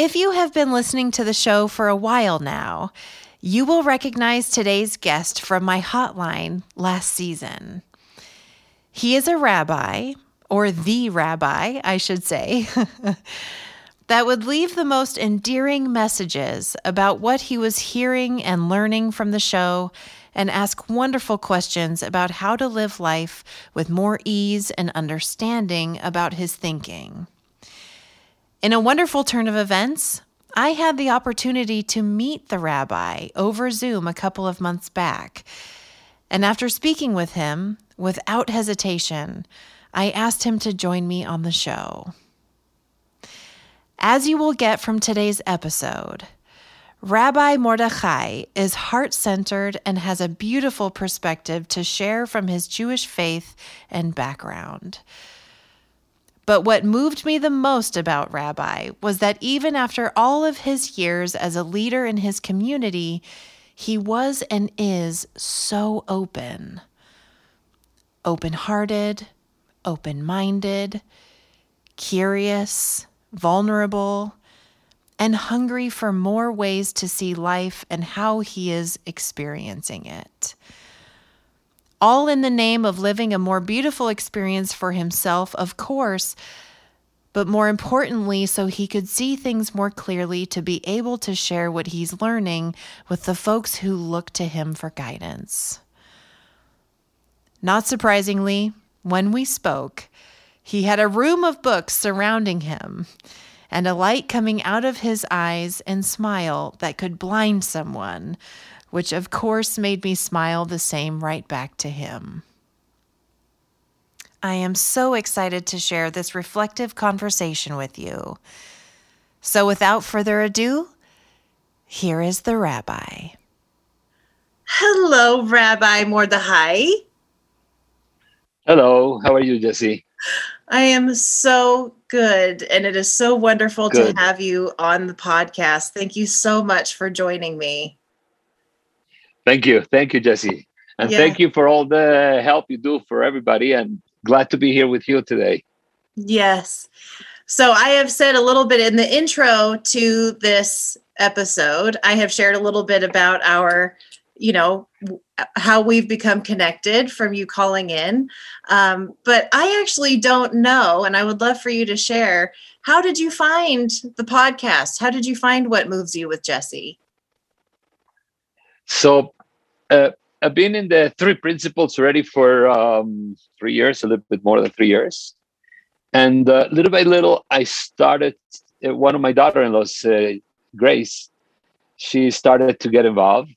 If you have been listening to the show for a while now, you will recognize today's guest from my hotline last season. He is a rabbi, or the rabbi, I should say, that would leave the most endearing messages about what he was hearing and learning from the show and ask wonderful questions about how to live life with more ease and understanding about his thinking. In a wonderful turn of events, I had the opportunity to meet the rabbi over Zoom a couple of months back. And after speaking with him, without hesitation, I asked him to join me on the show. As you will get from today's episode, Rabbi Mordechai is heart centered and has a beautiful perspective to share from his Jewish faith and background. But what moved me the most about Rabbi was that even after all of his years as a leader in his community, he was and is so open. Open hearted, open minded, curious, vulnerable, and hungry for more ways to see life and how he is experiencing it all in the name of living a more beautiful experience for himself, of course, but more importantly, so he could see things more clearly to be able to share what he's learning with the folks who look to him for guidance. Not surprisingly, when we spoke, he had a room of books surrounding him and a light coming out of his eyes and smile that could blind someone which of course made me smile the same right back to him. I am so excited to share this reflective conversation with you. So, without further ado, here is the rabbi. Hello, Rabbi Mordechai. Hello, how are you, Jesse? I am so good, and it is so wonderful good. to have you on the podcast. Thank you so much for joining me. Thank you. Thank you, Jesse. And yeah. thank you for all the help you do for everybody. And glad to be here with you today. Yes. So I have said a little bit in the intro to this episode. I have shared a little bit about our, you know, how we've become connected from you calling in. Um, but I actually don't know, and I would love for you to share. How did you find the podcast? How did you find what moves you with Jesse? So uh, I've been in the three principles already for um, three years, a little bit more than three years. And uh, little by little, I started, uh, one of my daughter in laws, uh, Grace, she started to get involved.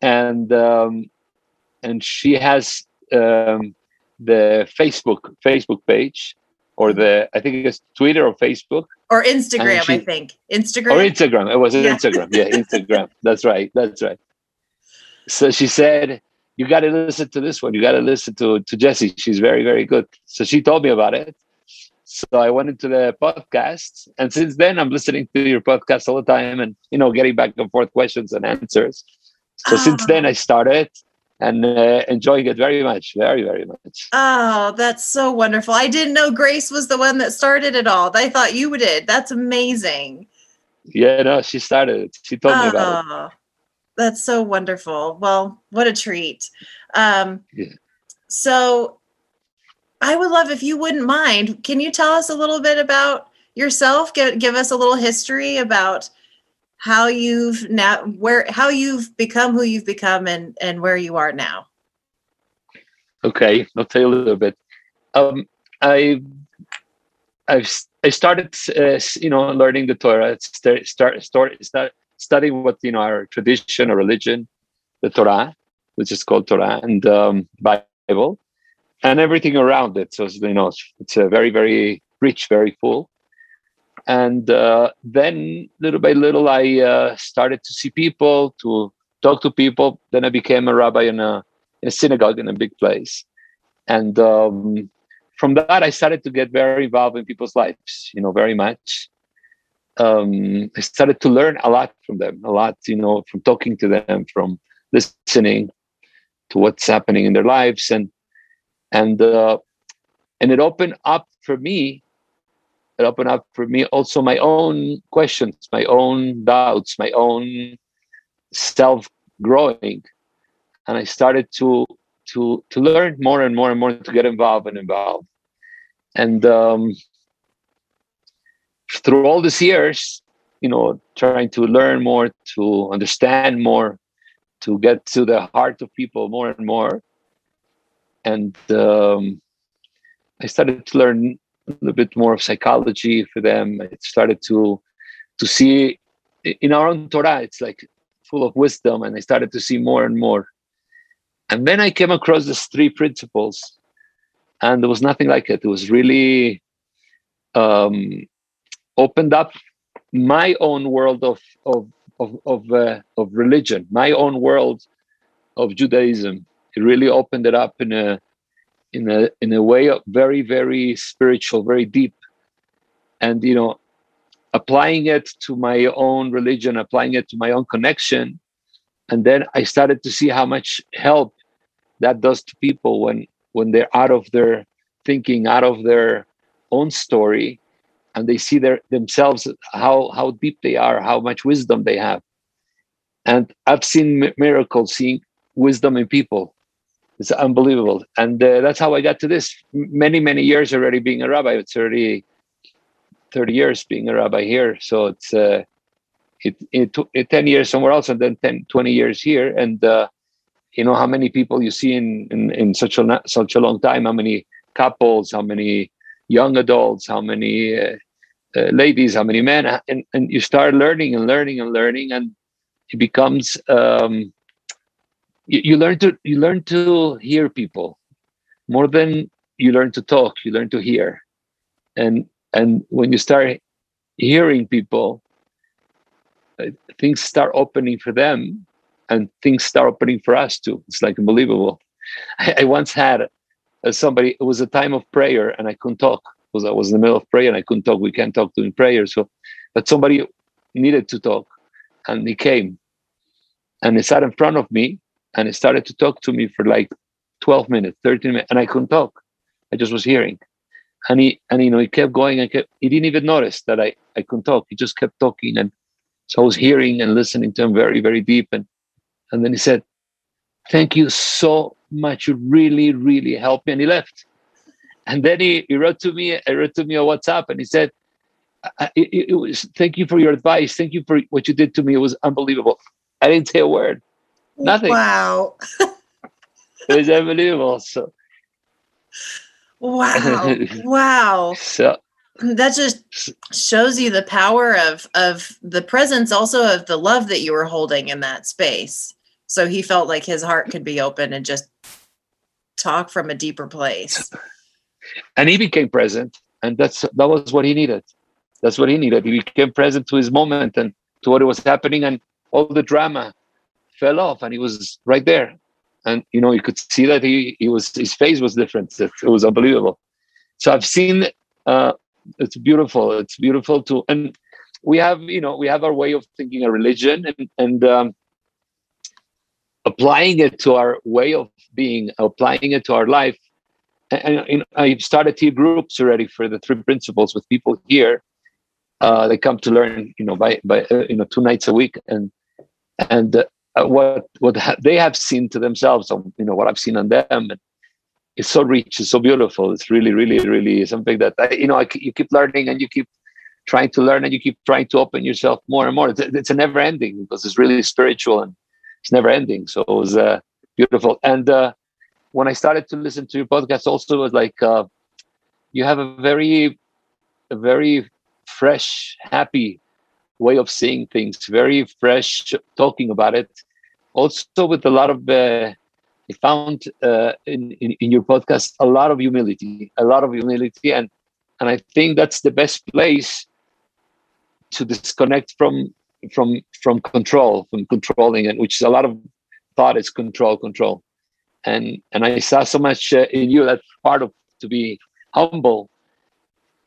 And um, and she has um, the Facebook Facebook page or the I think it's Twitter or Facebook or Instagram. She, I think Instagram or Instagram. It was yeah. Instagram. Yeah, Instagram. That's right. That's right so she said, "You got to listen to this one. You got to listen to to Jessie. She's very very good." So she told me about it. So I went into the podcast, and since then I'm listening to your podcast all the time, and you know, getting back and forth questions and answers. So oh. since then I started and uh, enjoying it very much, very very much. Oh, that's so wonderful! I didn't know Grace was the one that started it all. I thought you did. That's amazing. Yeah, no, she started it. She told oh. me about it. That's so wonderful. Well, what a treat. Um, yeah. So, I would love if you wouldn't mind. Can you tell us a little bit about yourself? Give give us a little history about how you've now where how you've become who you've become and and where you are now. Okay, I'll tell you a little bit. Um, I I've I started uh, you know learning the Torah. It's start start start start studying what you know our tradition or religion, the Torah, which is called Torah and um, Bible, and everything around it. So you know it's a very very rich, very full. And uh, then little by little i uh, started to see people to talk to people. Then i became a rabbi in a, in a synagogue in a big place. And um, from that i started to get very involved in people's lives you know very much um, i started to learn a lot from them a lot you know from talking to them from listening to what's happening in their lives. And and uh, and it opened up for me it opened up for me also my own questions, my own doubts, my own self growing, and I started to to to learn more and more and more to get involved and involved, and um, through all these years, you know, trying to learn more, to understand more, to get to the heart of people more and more, and um, I started to learn a little bit more of psychology for them. I started to to see in our own Torah, it's like full of wisdom, and I started to see more and more. And then I came across these three principles, and there was nothing like it. It was really um, opened up my own world of of of of, uh, of religion, my own world of Judaism. It really opened it up in a in a in a way of very very spiritual very deep. And you know applying it to my own religion applying it to my own connection. And then i started to see how much help that does to people when when they're out of their thinking out of their own story and they see their themselves how how deep they are how much wisdom they have. And i've seen miracles seeing wisdom in people. It's unbelievable. And uh, that's how i got to this. Many many years already being a rabbi. It's already 30 years being a rabbi here. So it's uh, it, it, it 10 years somewhere else and then 10 20 years here. And uh, you know how many people you see in, in in such a such a long time? How many couples? How many young adults? How many uh, uh, ladies how many men and, and you start learning and learning and learning and it becomes um, you, you learn to you learn to hear people more than you learn to talk you learn to hear. And and when you start hearing people uh, things start opening for them and things start opening for us too. It's like unbelievable. I, I once had uh, somebody it was a time of prayer and i couldn't talk because i was in the middle of prayer and i couldn't talk. We can't talk during prayer. So but somebody needed to talk and he came and he sat in front of me and he started to talk to me for like 12 minutes 13 minutes and i couldn't talk. I just was hearing. And he and you know he kept going and kept, he didn't even notice that i i couldn't talk. He just kept talking and so i was hearing and listening to him very very deep. And and then he said thank you so much. You really really helped me. And he left and then he, he wrote to me he wrote to me on whatsapp and he said it, it was thank you for your advice thank you for what you did to me it was unbelievable i didn't say a word Nothing. Wow. it was unbelievable. So Wow. wow. So that just shows you the power of of the presence also of the love that you were holding in that space. So he felt like his heart could be open and just talk from a deeper place. And he became present and that's that was what he needed. That's what he needed. He became present to his moment and to what was happening and all the drama fell off and he was right there. And you know you could see that he he was his face was different. It, it was unbelievable. So i've seen uh it's beautiful. It's beautiful to and we have you know we have our way of thinking a religion and and um, applying it to our way of being applying it to our life and, and i've started here groups already for the three principles with people here uh, they come to learn you know by by uh, you know two nights a week and and uh, what what ha- they have seen to themselves, or you know what I've seen on them. And it's so rich, it's so beautiful. It's really, really, really something that I, you know I, you keep learning and you keep trying to learn and you keep trying to open yourself more and more. It's, it's a never ending because it's really spiritual and it's never ending. So it was uh, beautiful. And uh, when I started to listen to your podcast, also was like uh, you have a very, a very fresh, happy way of seeing things. Very fresh talking about it. Also with a lot of. Uh, I found uh, in, in in your podcast a lot of humility, a lot of humility, and and I think that's the best place to disconnect from from from control from controlling and which is a lot of thought is control control and and i saw so much uh, in you that part of to be humble.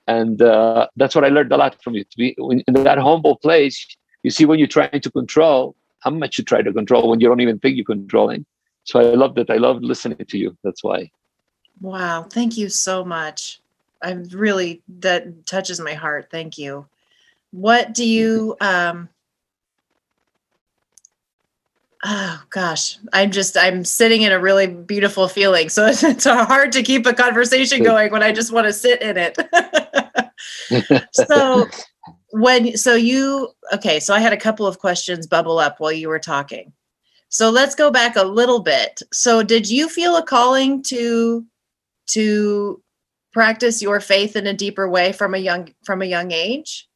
And uh, that's what i learned a lot from you. To be in that humble place you see when you're trying to control how much you try to control when you don't even think you're controlling. So i loved it i loved listening to you. That's why. Wow. Thank you so much. I'm really that touches my heart. Thank you. What do you um oh gosh. I'm just i'm sitting in a really beautiful feeling. So it's, it's hard to keep a conversation going when i just want to sit in it. So when so you okay so i had a couple of questions bubble up while you were talking. So let's go back a little bit. So did you feel a calling to to practice your faith in a deeper way from a young from a young age?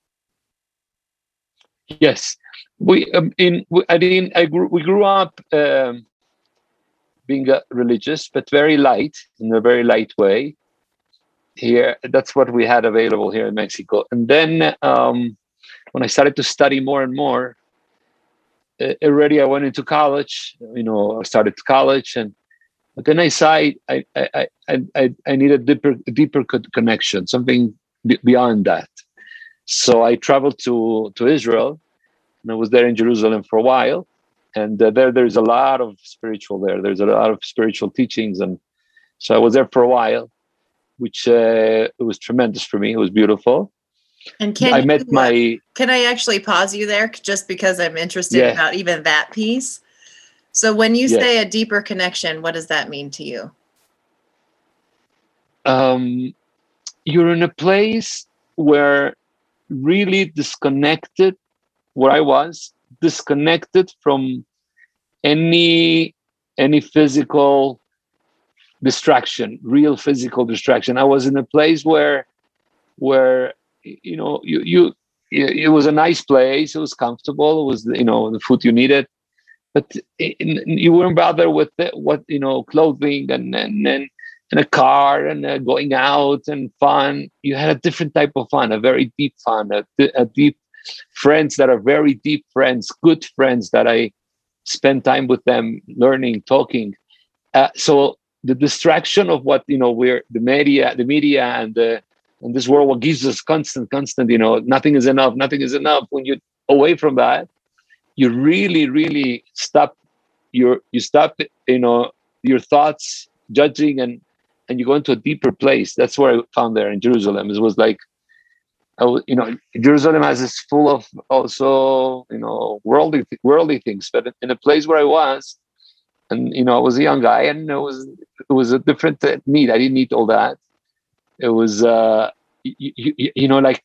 Yes, we um, in I mean I grew, we grew up um, being uh, religious, but very light in a very light way. Here, that's what we had available here in Mexico. And then um, when I started to study more and more, uh, already I went into college. You know, I started college, and but then I saw I I I I, I need a deeper deeper connection, something beyond that. So I traveled to to Israel, and I was there in Jerusalem for a while. And uh, there, there's a lot of spiritual there. There's a lot of spiritual teachings, and so I was there for a while, which uh, it was tremendous for me. It was beautiful. And can I met you, my? Can I actually pause you there, just because I'm interested yeah. about even that piece? So when you yeah. say a deeper connection, what does that mean to you? Um, you're in a place where really disconnected where I was, disconnected from any any physical distraction, real physical distraction. I was in a place where where you know you you it was a nice place. It was comfortable. It was you know the food you needed, but you weren't bothered with the, what you know clothing and and and, and a car and uh, going out and fun. You had a different type of fun, a very deep fun, a, a deep friends that are very deep friends, good friends that I spend time with them, learning, talking. Uh, so the distraction of what you know, we're the media, the media, and the and this world, what gives us constant, constant, you know, nothing is enough, nothing is enough. When you're away from that, you really, really stop your you stop, you know, your thoughts, judging, and and you go into a deeper place. That's where I found there in Jerusalem. It was like you know, Jerusalem has is full of also, you know, worldly worldly things. But in a place where I was, and you know, I was a young guy, and it was it was a different need. I didn't need all that. It was, uh, you, you, you know, like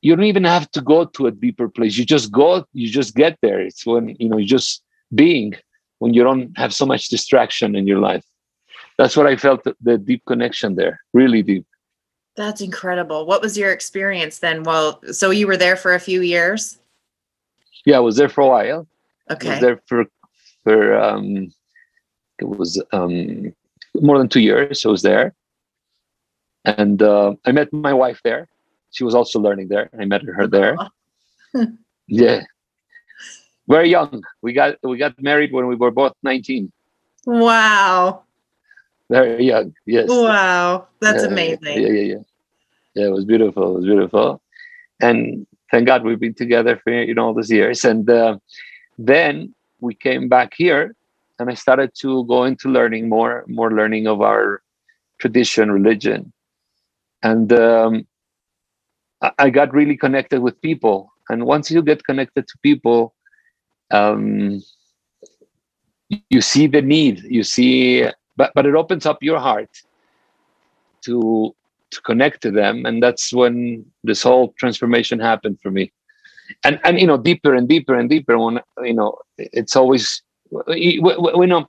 you don't even have to go to a deeper place. You just go, you just get there. It's when you know, you just being when you don't have so much distraction in your life. That's what I felt the deep connection there, really deep. That's incredible. What was your experience then? Well, so you were there for a few years? Yeah, I was there for a while. Okay. I was there for for um it was um more than two years. I was there. And uh, I met my wife there. She was also learning there. I met her there. yeah. Very young. We got we got married when we were both 19. Wow. Very young. Yes. Wow. That's amazing. Yeah, yeah, yeah. Yeah, it was beautiful. It was beautiful. And thank God we've been together for you know all these years. And uh, then we came back here and I started to go into learning more, more learning of our tradition, religion. And um, I got really connected with people. And once you get connected to people, um, you see the need, you see but but it opens up your heart to to connect to them. And that's when this whole transformation happened for me. And and you know deeper and deeper and deeper when you know it's always we, we know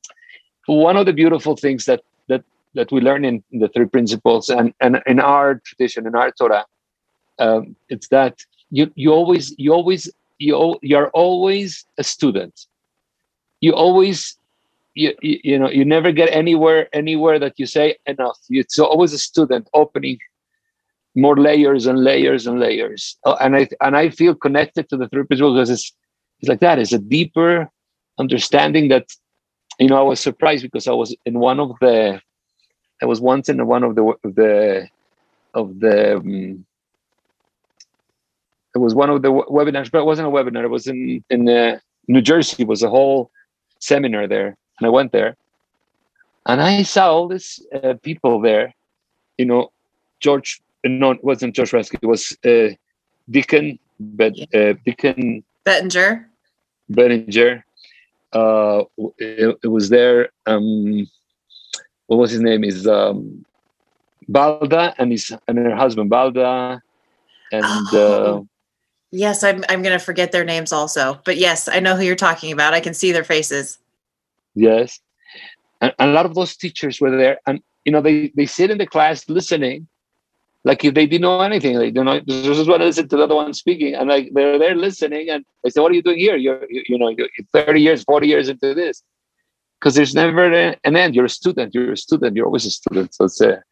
one of the beautiful things that that that we learn in, the three principles and and in our tradition in our torah um, it's that you you always you always you you're always a student. You always you, you, you know you never get anywhere anywhere that you say enough. It's always a student opening more layers and layers and layers. Oh, and i and i feel connected to the three principles because it's it's like that. It's a deeper understanding that you know i was surprised because i was in one of the i was once in one of the of the of the um, it was one of the webinars but it wasn't a webinar. It was in in uh, new jersey. It was a whole seminar there and I went there, and I saw all these uh, people there. You know, George. No, it wasn't George Pransky. It was uh, Dicken, but uh, Dicken Bettinger. Bettinger. Uh, it, it was there. Um, what was his name? Is um, Balda and his and her husband Balda, and oh. uh, yes, I'm I'm gonna forget their names also. But yes, I know who you're talking about. I can see their faces. Yes. And, a lot of those teachers were there and you know they, they sit in the class listening like if they didn't know anything they don't know just want to listen to the other one speaking and like they're there listening and they say what are you doing here? You're you, you know you're 30 years 40 years into this. Because there's never an end. You're a student you're a student you're always a student. So it's a,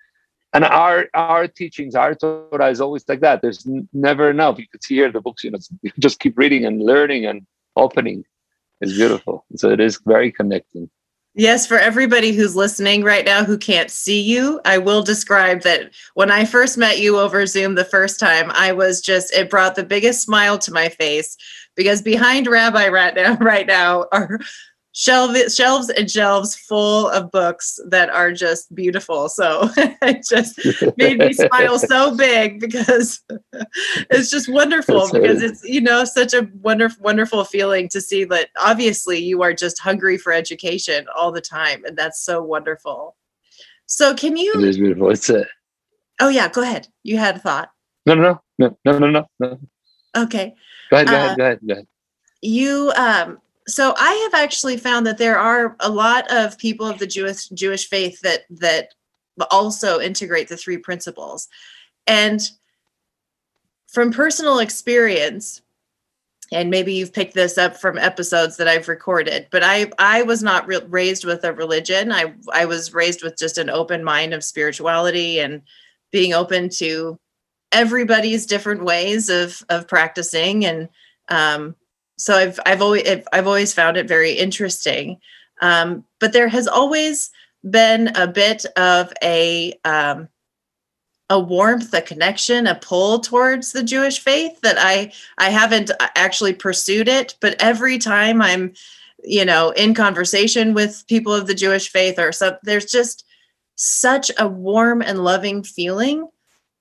and our our teachings our torah is always like that. There's never enough. You could see here the books you know just keep reading and learning and opening is beautiful. So it is very connecting. Yes, for everybody who's listening right now who can't see you, I will describe that when I first met you over Zoom the first time, I was just it brought the biggest smile to my face because behind Rabbi right now right now are shelf, shelves and shelves full of books that are just beautiful. So it just made me smile so big because it's just wonderful That's because it's, you know, such a wonderful, wonderful feeling to see that obviously you are just hungry for education all the time. And that's so wonderful. So can you? It is beautiful. It's a. Oh yeah, go ahead. You had a thought. No, no, no, no, no, no, no. Okay. Go ahead. Go ahead. Uh, go ahead. Go ahead. You um so I have actually found that there are a lot of people of the Jewish Jewish faith that that also integrate the three principles. And from personal experience, and maybe you've picked this up from episodes that I've recorded, but I I was not re- raised with a religion. I I was raised with just an open mind of spirituality and being open to everybody's different ways of of practicing and um, so I've I've always I've always found it very interesting. Um, but there has always been a bit of a um, a warmth, a connection, a pull towards the Jewish faith that I I haven't actually pursued it, but every time I'm you know in conversation with people of the Jewish faith or some there's just such a warm and loving feeling.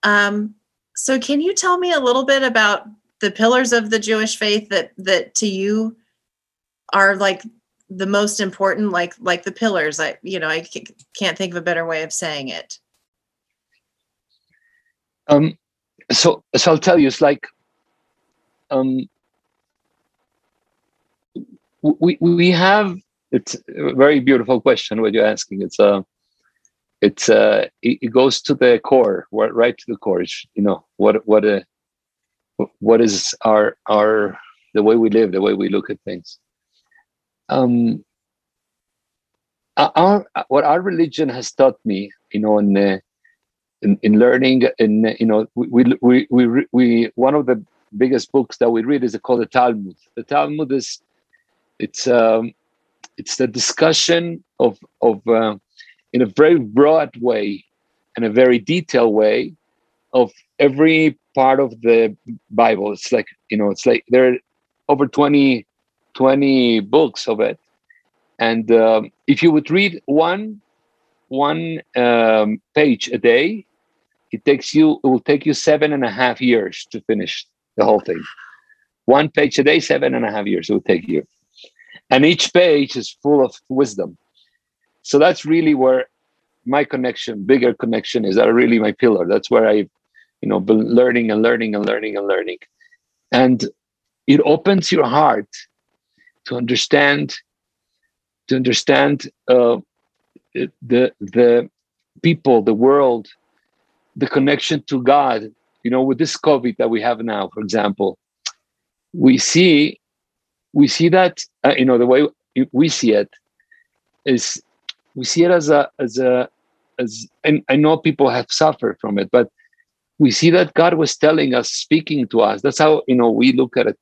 Um, so can you tell me a little bit about the pillars of the Jewish faith that that to you are like the most important like like the pillars i you know i can't think of a better way of saying it. Um so so i'll tell you it's like um we we have it's a very beautiful question what you're asking. It's uh it's uh it, it goes to the core right to the core. It's, you know what what a what is our our the way we live, the way we look at things. Um, our what our religion has taught me, you know, in uh, in, in, learning, in you know, we, we we we one of the biggest books that we read is called the Talmud. The Talmud is it's um, it's the discussion of of uh, in a very broad way and a very detailed way of every part of the Bible. It's like, you know, it's like there are over 20, 20 books of it. And um, if you would read one one um, page a day, it takes you it will take you seven and a half years to finish the whole thing. One page a day, seven and a half years it will take you. And each page is full of wisdom. So that's really where my connection, bigger connection is that really my pillar. That's where I, you know, learning and learning and learning and learning. And it opens your heart to understand, to understand uh, the the people, the world, the connection to God. You know, with this COVID that we have now, for example, we see we see that uh, you know the way we see it is we see it as a as a as and I know people have suffered from it, but we see that God was telling us, speaking to us. That's how you know we look at it.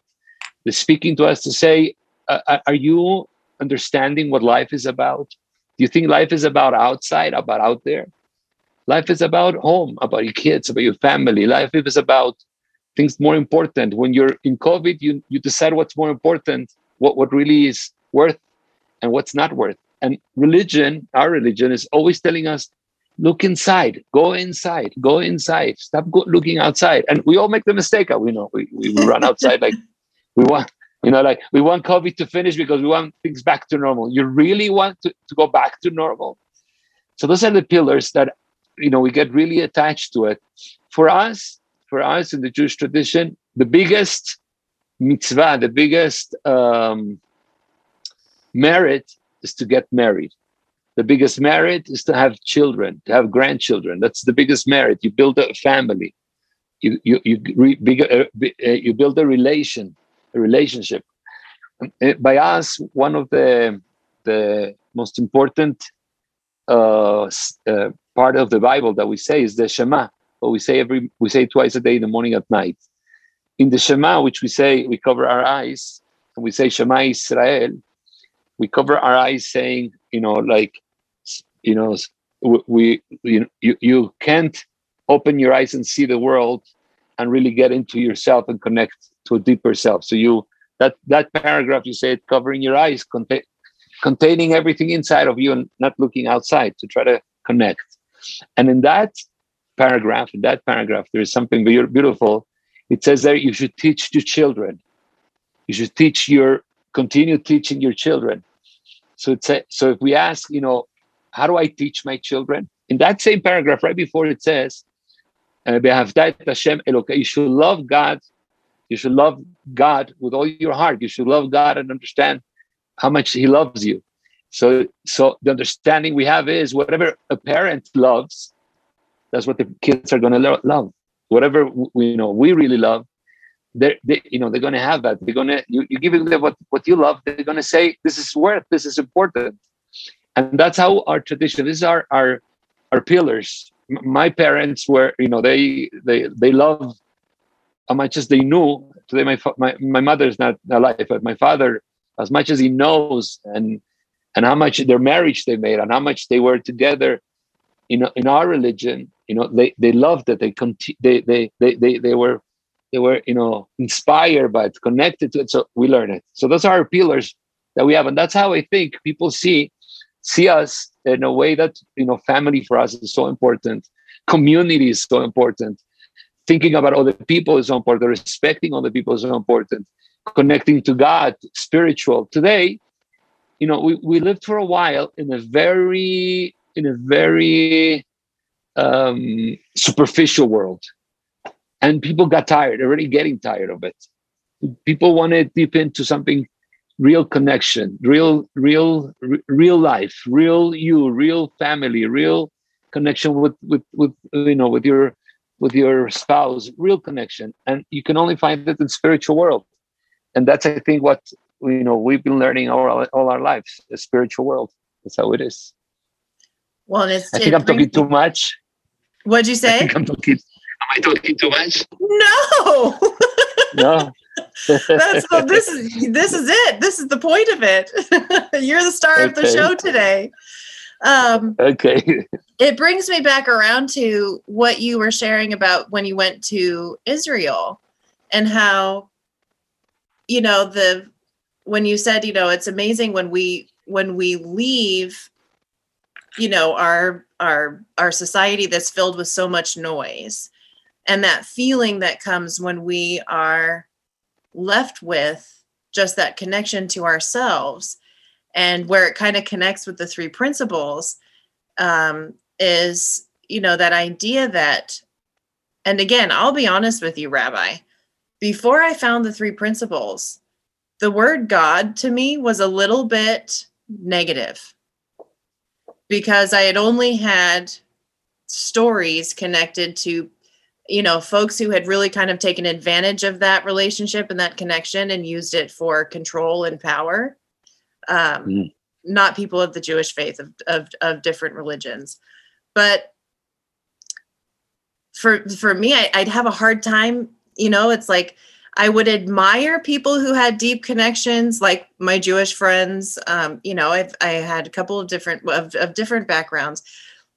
The speaking to us to say, uh, "Are you understanding what life is about? Do you think life is about outside, about out there? Life is about home, about your kids, about your family. Life is about things more important. When you're in COVID, you you decide what's more important, what what really is worth, and what's not worth. And religion, our religion, is always telling us, look inside, go inside, go inside, stop go- looking outside. And we all make the mistake. We know we, we, run outside like we want, you know, like we want COVID to finish because we want things back to normal. You really want to, to go back to normal. So those are the pillars that, you know, we get really attached to it. For us, for us in the Jewish tradition, the biggest mitzvah, the biggest um, merit is to get married. The biggest merit is to have children, to have grandchildren. That's the biggest merit. You build a family. You you you re, uh, uh, you build a relation, a relationship. Uh, by us, one of the the most important uh, uh, part of the Bible that we say is the Shema. What we say every we say twice a day in the morning at night. In the Shema, which we say we cover our eyes and we say Shema Israel, we cover our eyes saying, you know, like, you know, we, you, you, you can't open your eyes and see the world and really get into yourself and connect to a deeper self. So you, that, that paragraph, you said covering your eyes, contain, containing everything inside of you and not looking outside to try to connect. And in that paragraph, in that paragraph, there is something beautiful. It says there you should teach to children. You should teach your continue teaching your children. So it's a, so if we ask, you know, how do I teach my children? In that same paragraph, right before it says, uh, you should love God. You should love God with all your heart. You should love God and understand how much He loves you. So, so the understanding we have is whatever a parent loves, that's what the kids are going to lo- love. Whatever we you know we really love, they're they, you know they're going to have that they're going to you, you give them what, what you love they're going to say this is worth this is important and that's how our tradition this is our our pillars. My parents were you know they they they love how much as they knew. Today my my, my mother is not alive but my father as much as he knows and and how much their marriage they made and how much they were together in in our religion you know they they loved it. They conti- they, they they they they were they were you know inspired by it connected to it. So we learn it. So those are our pillars that we have. And that's how i think people see see us in a way that you know family for us is so important. Community is so important. Thinking about other people is so important. Respecting other people is so important. Connecting to god spiritual. Today you know we, we lived for a while in a very in a very um, superficial world. And people got tired already getting tired of it. People want to deep into something real connection real real r- real life real you real family real connection with with with you know with your with your spouse real connection and you can only find it in spiritual world and that's i think what you know we've been learning all, all our lives the spiritual world that's how it is well it's i think i'm talking too much what'd you say I think i'm talking Am I talking too much? No. no. That's this is this is it. This is the point of it. You're the star okay. of the show today. Um, okay. It brings me back around to what you were sharing about when you went to Israel and how you know the when you said you know it's amazing when we when we leave you know our our our society that's filled with so much noise and that feeling that comes when we are left with just that connection to ourselves and where it kind of connects with the three principles um, is, you know, that idea that, and again, I'll be honest with you, Rabbi, before I found the three principles, the word God to me was a little bit negative because I had only had stories connected to you know folks who had really kind of taken advantage of that relationship and that connection and used it for control and power um, mm. not people of the jewish faith of, of, of different religions but for for me I, i'd have a hard time you know it's like I would admire people who had deep connections, like my Jewish friends. Um, you know, I've I had a couple of different of, of different backgrounds,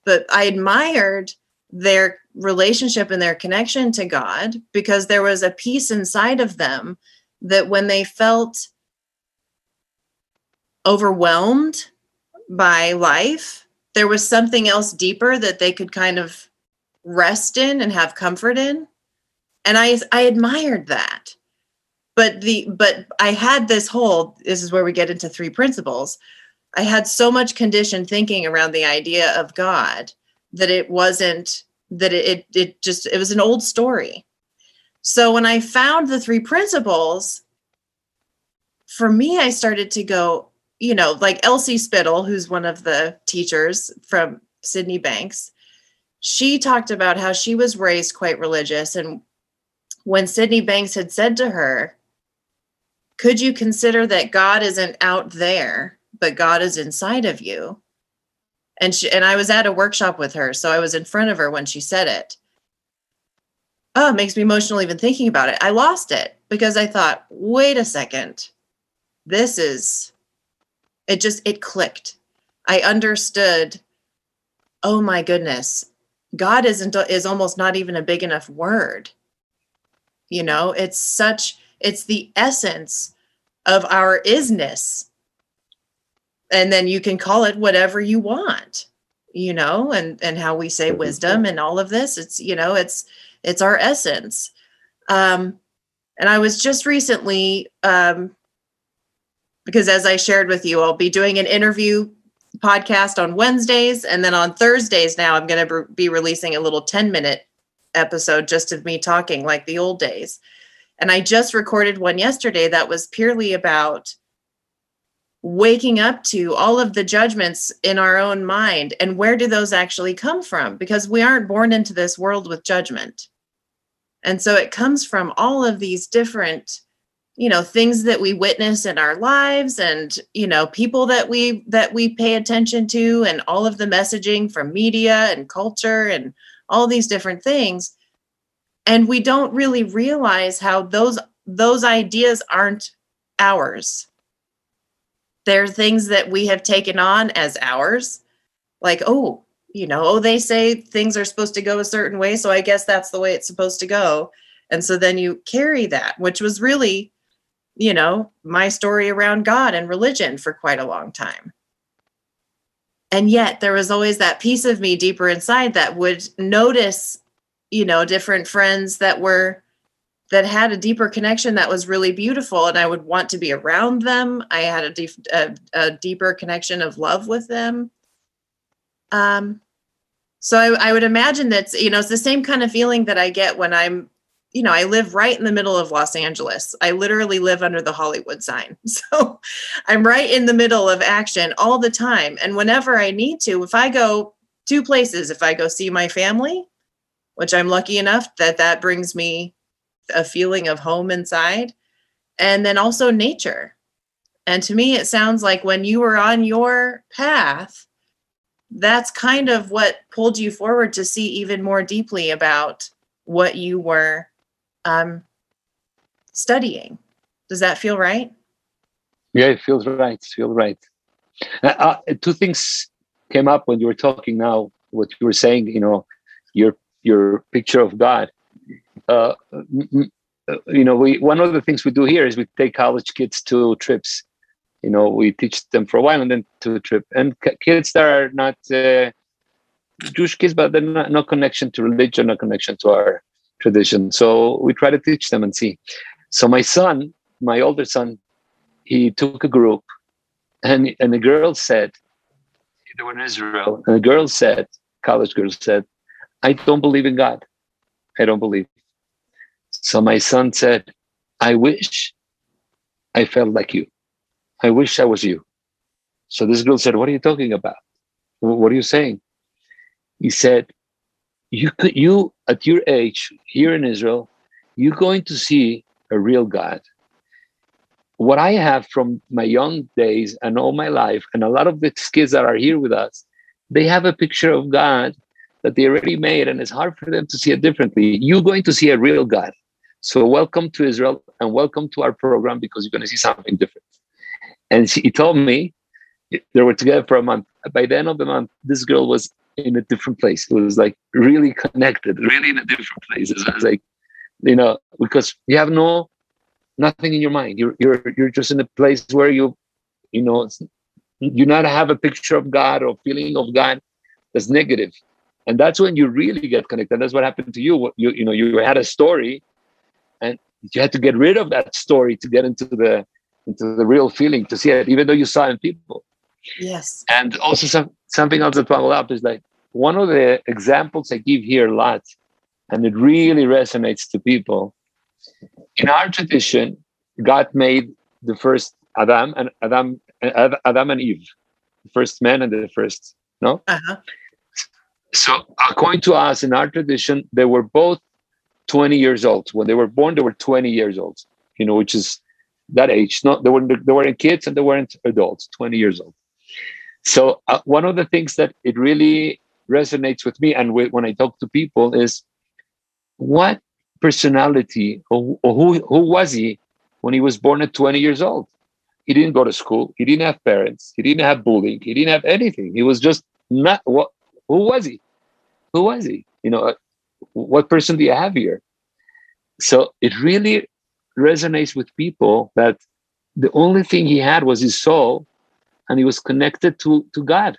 but I admired their relationship and their connection to God because there was a peace inside of them that when they felt overwhelmed by life, there was something else deeper that they could kind of rest in and have comfort in. And i i admired that. But the but i had this whole this is where we get into three principles. I had so much conditioned thinking around the idea of god that it wasn't that it, it just it was an old story so when i found the three principles for me i started to go you know like elsie spittle who's one of the teachers from sydney banks she talked about how she was raised quite religious and when Sydney Banks had said to her, Could you consider that God isn't out there, but God is inside of you? And she and I was at a workshop with her, so I was in front of her when she said it. Oh, it makes me emotional even thinking about it. I lost it because I thought, wait a second. This is it just it clicked. I understood, oh my goodness, God isn't is almost not even a big enough word you know it's such it's the essence of our isness and then you can call it whatever you want you know and and how we say wisdom and all of this it's you know it's it's our essence um and i was just recently um because as i shared with you i'll be doing an interview podcast on wednesdays and then on thursdays now i'm going to be releasing a little 10 minute episode just of me talking like the old days. And I just recorded one yesterday that was purely about waking up to all of the judgments in our own mind. And where do those actually come from? Because we aren't born into this world with judgment. And so it comes from all of these different you know things that we witness in our lives and you know people that we that we pay attention to and all of the messaging from media and culture and all these different things. And we don't really realize how those those ideas aren't ours they're things that we have taken on as ours. Like oh you know oh they say things are supposed to go a certain way so i guess that's the way it's supposed to go. And so then you carry that which was really you know my story around god and religion for quite a long time. And yet there was always that piece of me deeper inside that would notice you know different friends that were that had a deeper connection that was really beautiful and i would want to be around them i had a, deep, a, a deeper connection of love with them um so I, I would imagine that's you know it's the same kind of feeling that i get when i'm you know, I live right in the middle of Los Angeles. I literally live under the Hollywood sign. So I'm right in the middle of action all the time. And whenever I need to, if I go two places, if I go see my family, which I'm lucky enough that that brings me a feeling of home inside, and then also nature. And to me, it sounds like when you were on your path, that's kind of what pulled you forward to see even more deeply about what you were um, studying. Does that feel right? Yeah, it feels right. Feels right. Uh, uh, two things came up when you were talking now. What you were saying, you know, your your picture of God. Uh, you know, we one of the things we do here is we take college kids to trips. You know, we teach them for a while and then to a trip. And kids that are not uh, Jewish kids, but they're not no connection to religion, no connection to our tradition. So we try to teach them and see. So my son, my older son, he took a group, and and the girl said, they were in Israel, and the girl said, college girl said, I don't believe in God. I don't believe. So my son said, I wish I felt like you. I wish I was you. So this girl said, What are you talking about? What are you saying? He said, You could you at your age here in Israel, you're going to see a real God. What I have from my young days and all my life, and a lot of the kids that are here with us, they have a picture of God that they already made, and it's hard for them to see it differently. You're going to see a real God. So welcome to Israel and welcome to our program because you're going to see something different. And she, he told me they were together for a month. By the end of the month, this girl was in a different place. It was like really connected, really in a different place. It was like, you know, because you have no nothing in your mind. You're you're you're just in a place where you, you know, you not have a picture of God or feeling of God that's negative. and that's when you really get connected that's what happened to you you you know you had a story you had to get rid of that story to get into the into the real feeling to see it even though you saw it in people. Yes. And also some, something else that followed up is like one of the examples i give here a lot and it really resonates to people. In our tradition god made the first adam and adam adam and eve the first man and the first no? Uh-huh. So, according to us in our tradition, they were both 20 years old. When they were born, they were 20 years old, you know, which is that age. Not they weren't they weren't kids and they weren't adults, 20 years old. So uh, one of the things that it really resonates with me and with, when I talk to people is what personality or, or who who was he when he was born at 20 years old? He didn't go to school. He didn't have parents. He didn't have bullying. He didn't have anything. He was just not what who was he? Who was he? You know, what person do you have here? So it really resonates with people that the only thing he had was his soul and he was connected to, to God.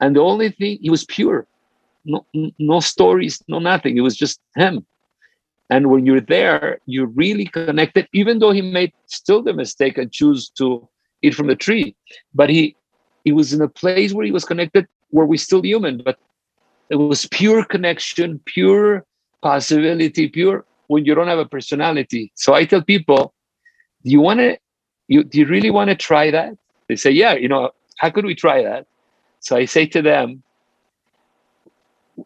And the only thing, he was pure. No, no stories, no nothing. It was just him. And when you're there, you're really connected, even though he made still the mistake and choose to eat from the tree. But he he was in a place where he was connected where we're still human? But it was pure connection, pure possibility, pure when you don't have a personality. So I tell people, do you want to, you, do you really want to try that? They say, yeah, you know, how could we try that? So I say to them,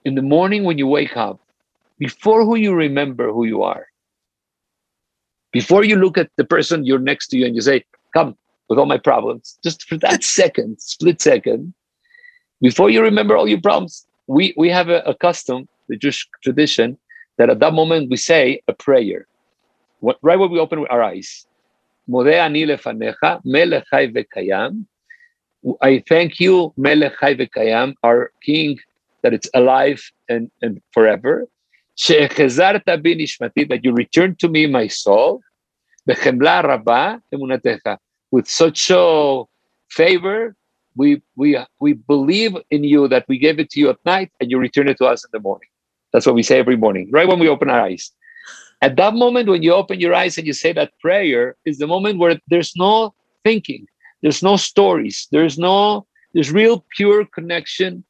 in the morning when you wake up, before who you remember who you are, before you look at the person you're next to you and you say, come with all my problems, just for that second, split second, before you remember all your problems, we, we have a, a custom, the Jewish tradition, that at that moment we say a prayer. What, right when we open our eyes. I thank you, Melech Vekayam, our King, that it's alive and, and forever. That you return to me my soul. With such a favor we we we believe in you that we gave it to you at night and you return it to us in the morning. That's what we say every morning, right when we open our eyes. At that moment, when you open your eyes and you say that prayer, is the moment where there's no thinking, there's no stories, there's no there's real pure connection.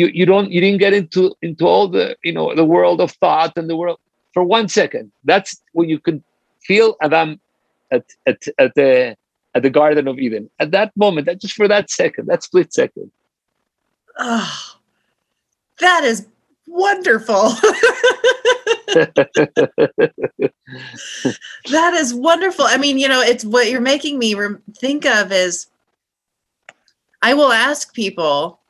You you don't you didn't get into into all the you know the world of thought and the world for one second. That's when you can feel Adam at at at the at the Garden of Eden. At that moment, that just for that second, that split second. Oh, that is wonderful. that is wonderful. I mean, you know, it's what you're making me re- think of is I will ask people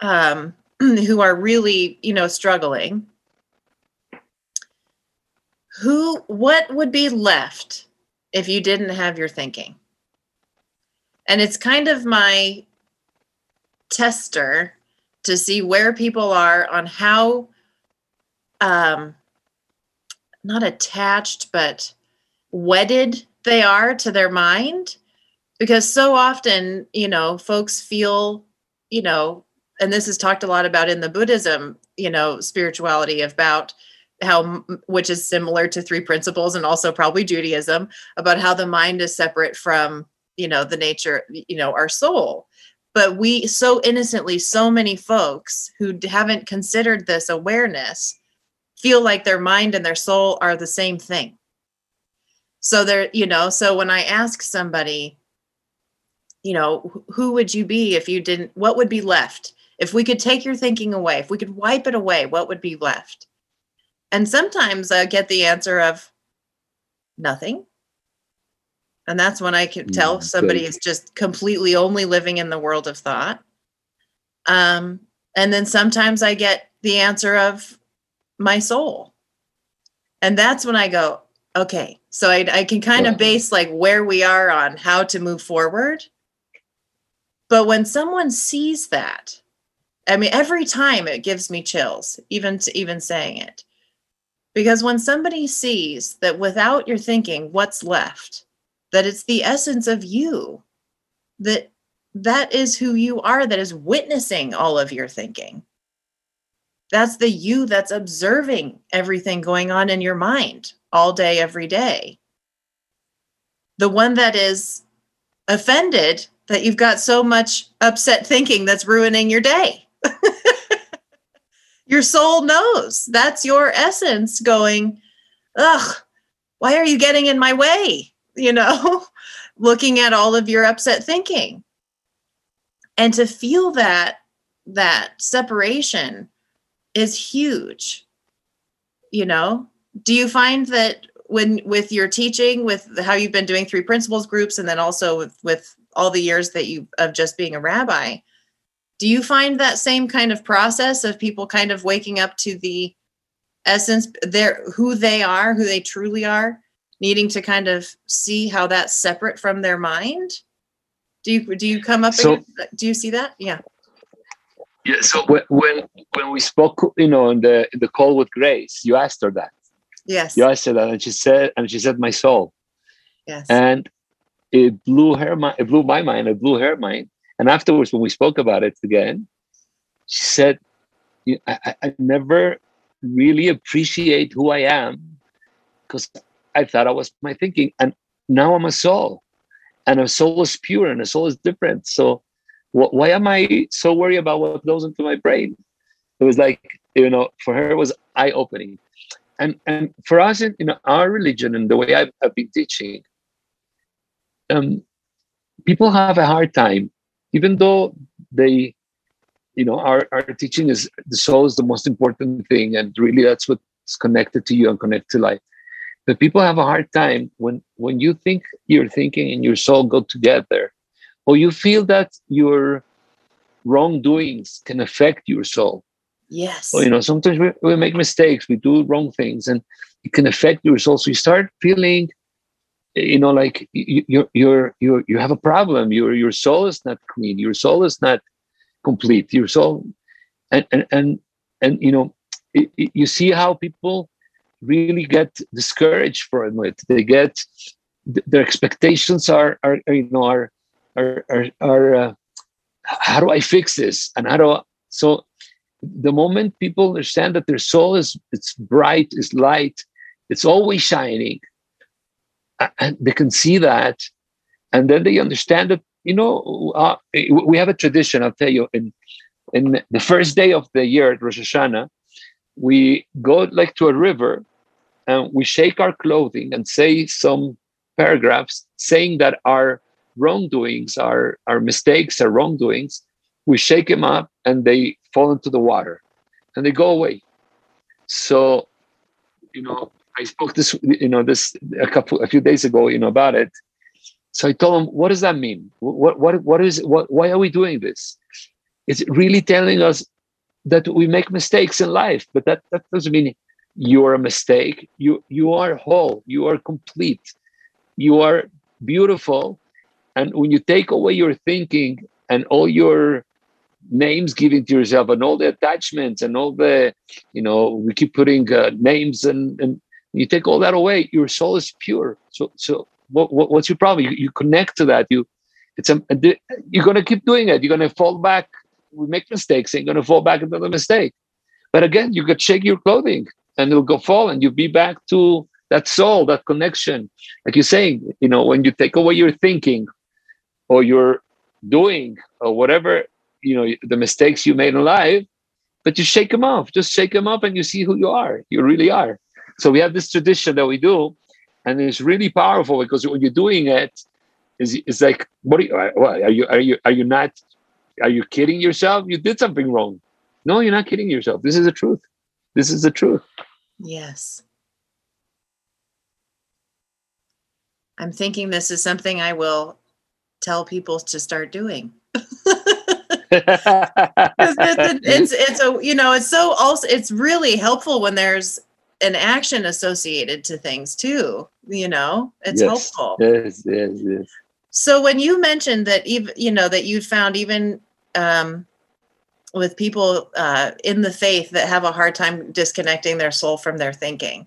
um, who are really, you know, struggling who what would be left if you didn't have your thinking and it's kind of my tester to see where people are on how um not attached but wedded they are to their mind. Because so often you know folks feel you know and this is talked a lot about in the buddhism you know spirituality about how which is similar to three principles and also probably judaism about how the mind is separate from you know the nature you know our soul. But we so innocently so many folks who haven't considered this awareness feel like their mind and their soul are the same thing. So there you know so when i ask somebody you know who would you be if you didn't what would be left? If we could take your thinking away if we could wipe it away what would be left? And sometimes i get the answer of nothing and that's when i can tell somebody is just completely only living in the world of thought. Um, and then sometimes i get the answer of my soul. And that's when i go okay so i, I can kind of base like where we are on how to move forward. But when someone sees that i mean every time it gives me chills even to even saying it. Because when somebody sees that without your thinking, what's left, that it's the essence of you, that that is who you are, that is witnessing all of your thinking. That's the you that's observing everything going on in your mind all day, every day. The one that is offended that you've got so much upset thinking that's ruining your day your soul knows that's your essence going ugh why are you getting in my way you know looking at all of your upset thinking. And to feel that that separation is huge you know? Do you find that when with your teaching with how you've been doing three principles groups and then also with with all the years that you of just being a rabbi do you find that same kind of process of people kind of waking up to the essence their who they are who they truly are needing to kind of see how that's separate from their mind? Do you do you come up so, against, do you see that? Yeah. Yeah so when when we spoke you know in the in the call with grace you asked her that. Yes. You asked her that and she said and she said my soul. Yes. And it blew her mind it blew my mind it blew her mind. And afterwards, when we spoke about it again, she said, I, I never really appreciate who I am because I thought I was my thinking. And now I'm a soul. And a soul is pure and a soul is different. So wh- why am I so worried about what goes into my brain? It was like, you know, for her it was eye-opening. And and for us in, in our religion and the way I've, I've been teaching, um, people have a hard time even though they you know our, our teaching is the soul is the most important thing and really that's what's connected to you and connected to life but people have a hard time when when you think your thinking and your soul go together or you feel that your wrongdoings can affect your soul. Yes. Well, you know sometimes we, we make mistakes we do wrong things and it can affect your soul. So you start feeling you know like you you you're you you have a problem. Your your soul is not clean. Your soul is not complete. Your soul and and and, and you know it, it, you see how people really get discouraged from it they get their expectations are are, you know are are are, are uh, how do i fix this? And how do I, so the moment people understand that their soul is it's bright is light it's always shining and they can see that and then they understand that you know uh, we have a tradition i'll tell you in in the first day of the year at rosh hashanah we go like to a river and we shake our clothing and say some paragraphs saying that our wrongdoings our our mistakes our wrongdoings we shake them up and they fall into the water and they go away so you know I spoke this, you know, this a couple, a few days ago, you know, about it. So I told him, what does that mean? What, what, what is, what, why are we doing this? It's really telling us that we make mistakes in life, but that, that doesn't mean you're a mistake. You, you are whole. You are complete. You are beautiful. And when you take away your thinking and all your names given to yourself and all the attachments and all the you know we keep putting uh, names and, and you take all that away your soul is pure so so what, what what's your problem you, you connect to that you it's a you're going to keep doing it you're going to fall back we make mistakes and going to fall back into the mistake. But again you could shake your clothing and it'll go fall and you'll be back to that soul that connection. Like you're saying you know when you take away your thinking or your doing or whatever you know the mistakes you made in life but you shake them off just shake them up and you see who you are. You really are. So we have this tradition that we do and it's really powerful because when you're doing it is it's like what are you, what, are you are you are you not are you kidding yourself? You did something wrong. No you're not kidding yourself. This is the truth. This is the truth. Yes. I'm thinking this is something i will tell people to start doing. It's, it's, it's a you know it's so also it's really helpful when there's an action associated to things too you know? It's yes. helpful. Yes yes yes. So when you mentioned that even you know that you found even um, with people uh, in the faith that have a hard time disconnecting their soul from their thinking,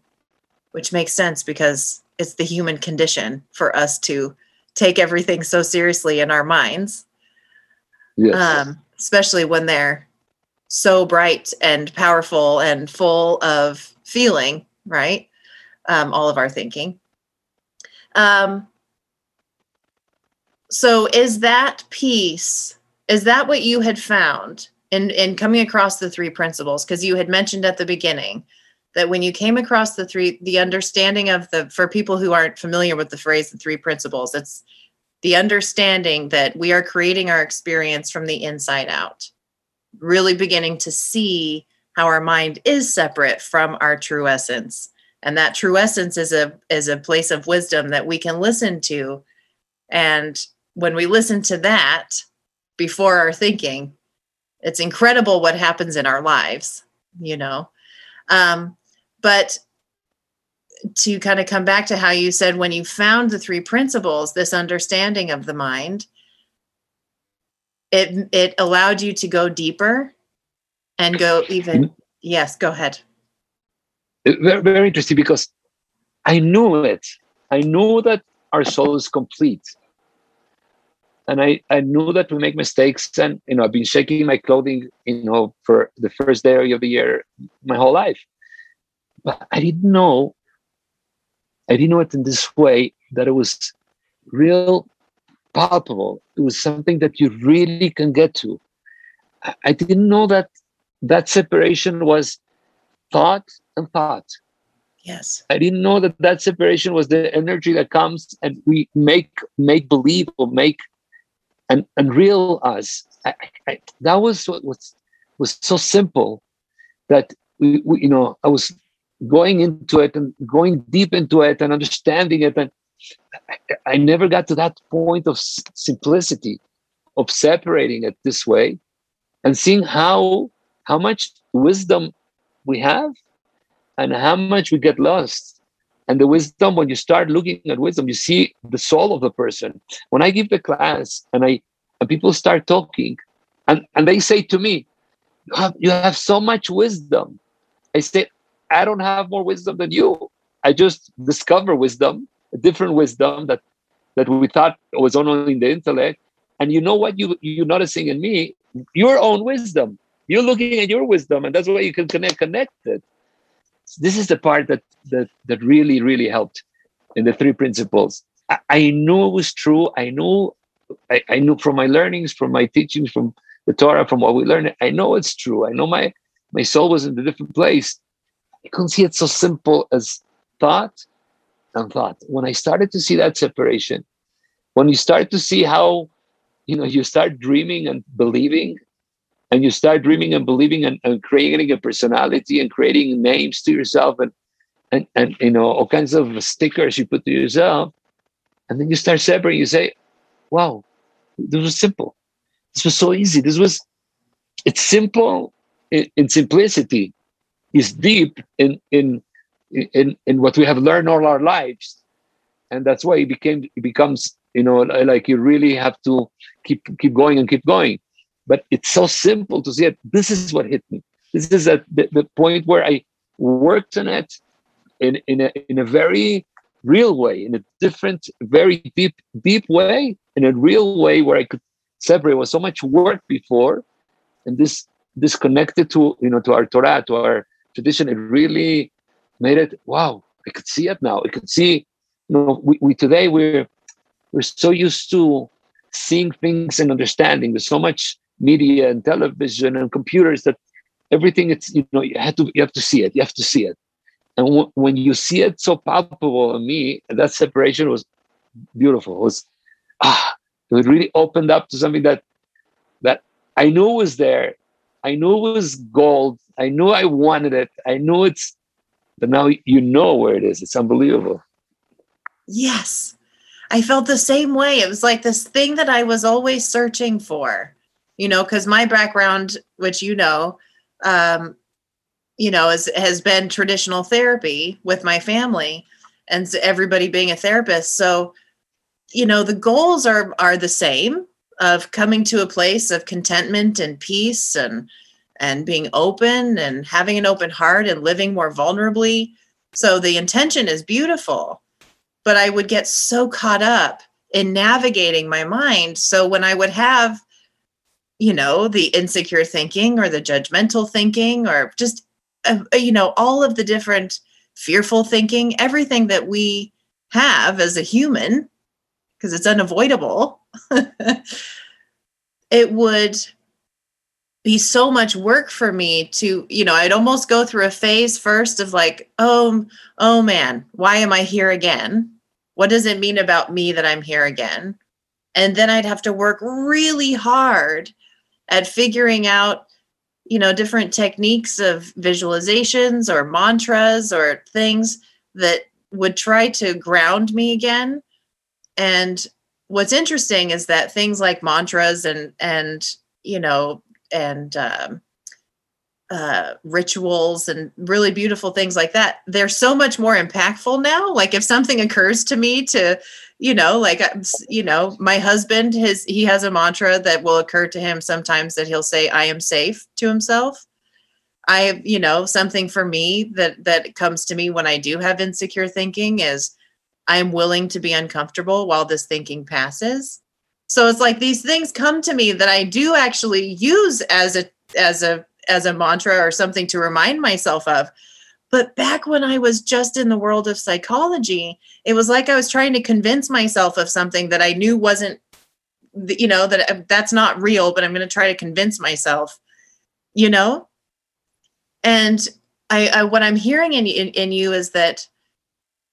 which makes sense because it's the human condition for us to take everything so seriously in our minds. Yes. Um, especially when they're so bright and powerful and full of feeling, right? Um, all of our thinking. Um, so is that piece is that what you had found in in coming across the three principles? Because you had mentioned at the beginning that when you came across the three the understanding of the for people who aren't familiar with the phrase the three principles it's the understanding that we are creating our experience from the inside out. Really beginning to see how our mind is separate from our true essence. And that true essence is a is a place of wisdom that we can listen to. And when we listen to that before our thinking, it's incredible what happens in our lives, you know. Um, but to kind of come back to how you said when you found the three principles, this understanding of the mind, it it allowed you to go deeper and go even. Yes, go ahead. Very, very interesting because I know it. I know that our soul is complete and I, I knew that we make mistakes and you know i've been shaking my clothing you know for the first day of the year my whole life. But i didn't know i didn't know it in this way that it was real palpable. It was something that you really can get to. I, didn't know that that separation was thought and thought. Yes. I didn't know that that separation was the energy that comes and we make make believe or make and and real us. I, I, that was what was was so simple that we, we, you know I was going into it and going deep into it and understanding it and I, I never got to that point of simplicity of separating it this way and seeing how how much wisdom we have and how much we get lost and the wisdom when you start looking at wisdom you see the soul of the person. When i give the class and i and people start talking and and they say to me you have, you have so much wisdom. I say i don't have more wisdom than you. I just discover wisdom a different wisdom that that we thought was only in the intellect. And you know what you you're noticing in me? Your own wisdom. You're looking at your wisdom and that's why you can connect connected this is the part that that that really really helped in the three principles. I, I knew it was true. I knew I, I knew from my learnings from my teachings from the torah from what we learned. I know it's true. I know my my soul was in a different place. I couldn't see it so simple as thought and thought. When i started to see that separation when you start to see how you know you start dreaming and believing and you start dreaming and believing and, and creating a personality and creating names to yourself and and and you know all kinds of stickers you put to yourself. And then you start separating. You say wow this was simple. This was so easy. This was it's simple in, in simplicity. Is deep in in in in what we have learned all our lives. And that's why it became it becomes you know like you really have to keep keep going and keep going but it's so simple to see it this is what hit me this is the, the point where i worked on it in in a in a very real way in a different very deep deep way in a real way where i could separate was so much work before and this this connected to you know to our torah to our tradition it really made it wow i could see it now i could see you know we, we today we're we're so used to seeing things and understanding. There's so much media and television and computers that everything it's you know you have to you have to see it. You have to see it. And w- when you see it so palpable in me, that separation was beautiful. It was ah, it really opened up to something that that I knew was there. I knew it was gold. I knew I wanted it. I knew it's, but now you know where it is. It's unbelievable. Yes. I felt the same way. It was like this thing that I was always searching for, you know, because my background, which you know, um, you know, is, has been traditional therapy with my family and everybody being a therapist. So, you know, the goals are are the same of coming to a place of contentment and peace and and being open and having an open heart and living more vulnerably. So the intention is beautiful but I would get so caught up in navigating my mind. So when I would have, you know, the insecure thinking or the judgmental thinking or just, uh, uh you know, all of the different fearful thinking, everything that we have as a human, because it's unavoidable, it would be so much work for me to you know i'd almost go through a phase first of like oh oh man why am i here again? What does it mean about me that i'm here again? And then i'd have to work really hard at figuring out you know different techniques of visualizations or mantras or things that would try to ground me again. And what's interesting is that things like mantras and and you know and um, uh, rituals and really beautiful things like that they're so much more impactful now. Like if something occurs to me to you know like uh, you know my husband his he has a mantra that will occur to him sometimes that he'll say i am safe to himself i you know something for me that that comes to me when i do have insecure thinking is i'm willing to be uncomfortable while this thinking passes so it's like these things come to me that I do actually use as a as a as a mantra or something to remind myself of. But back when I was just in the world of psychology, it was like I was trying to convince myself of something that I knew wasn't you know that uh, that's not real, but I'm going to try to convince myself, you know? And I, I what I'm hearing in, in in you is that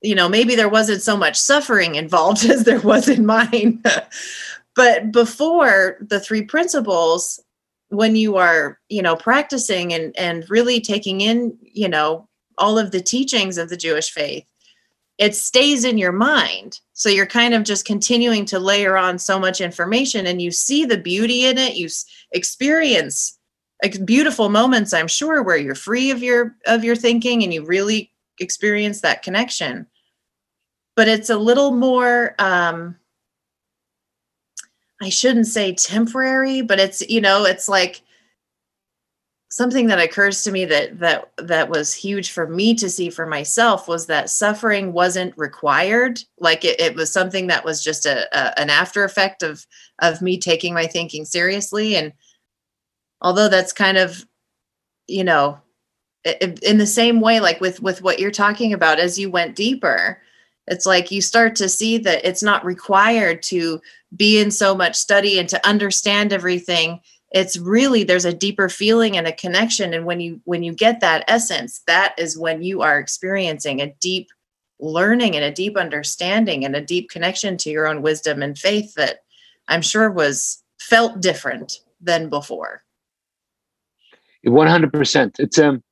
you know maybe there wasn't so much suffering involved as there was in mine but before the three principles when you are you know practicing and and really taking in you know all of the teachings of the jewish faith it stays in your mind. So you're kind of just continuing to layer on so much information and you see the beauty in it. You experience beautiful moments i'm sure where you're free of your of your thinking and you really experience that connection. But it's a little more um I shouldn't say temporary, but it's you know, it's like something that occurs to me that that that was huge for me to see for myself was that suffering wasn't required. Like it, it was something that was just a, a, an after effect of of me taking my thinking seriously. And although that's kind of you know in the same way like with with what you're talking about as you went deeper it's like you start to see that it's not required to be in so much study and to understand everything it's really there's a deeper feeling and a connection. And when you when you get that essence that is when you are experiencing a deep learning and a deep understanding and a deep connection to your own wisdom and faith that i'm sure was felt different than before. 100% it's um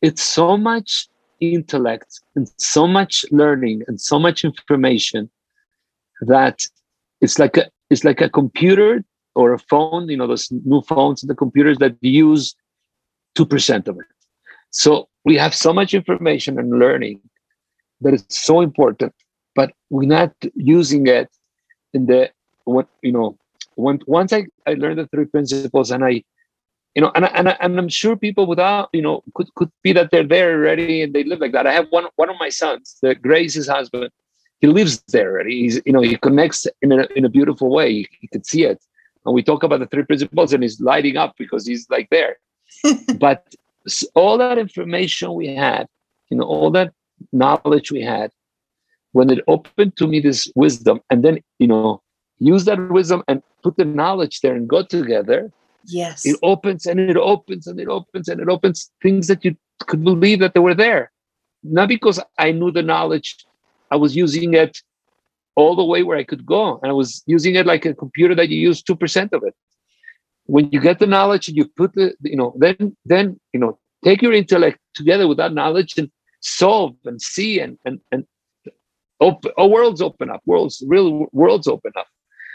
it's so much intellect and so much learning and so much information that it's like a it's like a computer or a phone you know those new phones and the computers that use 2% of it so we have so much information and learning that is so important but we're not using it in the what you know when, once I, I learned the three principles and I you know, and, and, and I'm sure people without, you know, could, could be that they're there already and they live like that. I have one, one of my sons, the Grace's husband, he lives there already. He's, you know, he connects in a, in a beautiful way. He could see it. And we talk about the three principles and he's lighting up because he's like there. but all that information we had, you know, all that knowledge we had, when it opened to me this wisdom, and then, you know, use that wisdom and put the knowledge there and go together, yes, it opens and it opens and it opens and it opens things that you could believe that they were there. Not because I knew the knowledge, I was using it all the way where I could go. And I was using it like a computer that you use 2% of it. When you get the knowledge and you put the, you know, then, then, you know, take your intellect together with that knowledge and solve and see and, and, and open, oh, worlds open up, worlds, real worlds open up.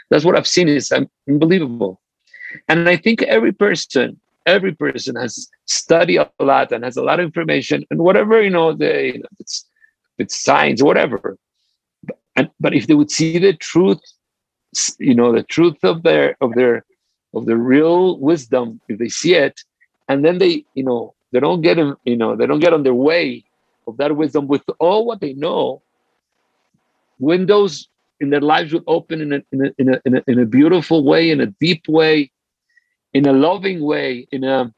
That's what I've seen is unbelievable. And I think every person, every person has studied a lot and has a lot of information and whatever, you know, they, you know, it's, it's science, whatever and but if they would see the truth you know the truth of their of their of the real wisdom if they see it and then they you know they don't get in, you know they don't get on their way of that wisdom with all what they know windows in their lives would open in a, in a, in a, in a, in a beautiful way in a deep way in a loving way in a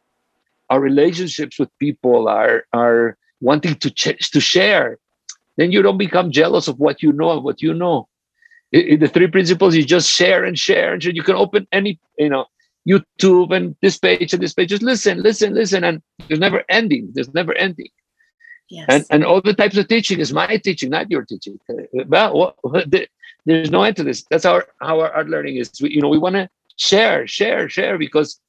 our relationships with people are are wanting to ch- to share then you don't become jealous of what you know of what you know. In the three principles you just share and share and share. you can open any you know youtube and this page and this page. Just listen listen listen and there's never ending. There's never ending. Yes. and and all the types of teaching is my teaching not your teaching. Uh, well there's no end to this. That's our how our art learning is. We, you know we want to share share share because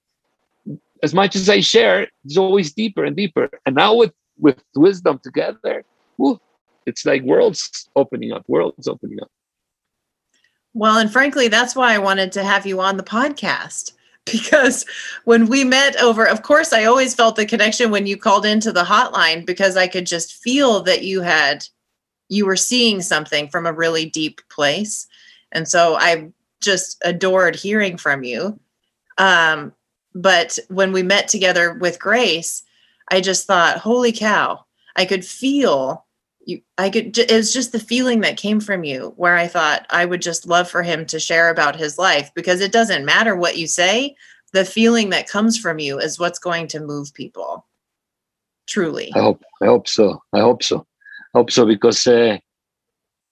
as much as i share it's always deeper and deeper. And now with with wisdom together whew, it's like worlds opening up, worlds opening up. Well, and frankly, that's why I wanted to have you on the podcast because when we met over, of course, I always felt the connection when you called into the hotline because I could just feel that you had, you were seeing something from a really deep place. And so I just adored hearing from you. Um, but when we met together with Grace, I just thought, holy cow, I could feel you i could it was just the feeling that came from you where i thought i would just love for him to share about his life because it doesn't matter what you say the feeling that comes from you is what's going to move people. Truly. I hope i hope so. I hope so. I hope so because uh,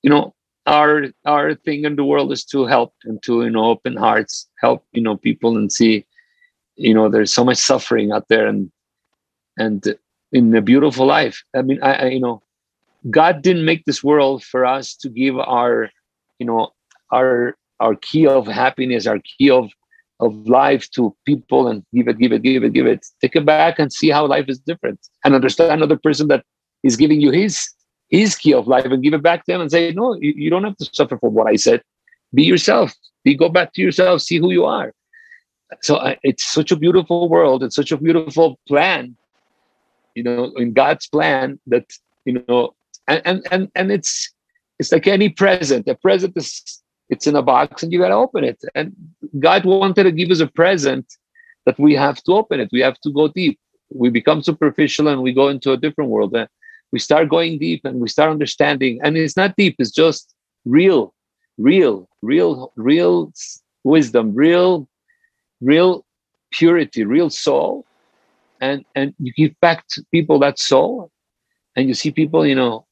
you know our our thing in the world is to help and to you know open hearts help you know people and see you know there's so much suffering out there and and in a beautiful life. I mean i, I you know God didn't make this world for us to give our, you know, our our key of happiness, our key of of life to people and give it, give it, give it, give it. Take it back and see how life is different and understand another person that is giving you his his key of life and give it back to them and say, no, you, you don't have to suffer for what I said. Be yourself. Be go back to yourself. See who you are. So uh, it's such a beautiful world. It's such a beautiful plan. You know, in God's plan that you know and and and, and it's it's like any present. A present is it's in a box and you got to open it. And God wanted to give us a present that we have to open it. We have to go deep. We become superficial and we go into a different world. And we start going deep and we start understanding. And it's not deep, it's just real, real, real, real wisdom, real, real purity, real soul. And and you give back to people that soul. And you see people, you know,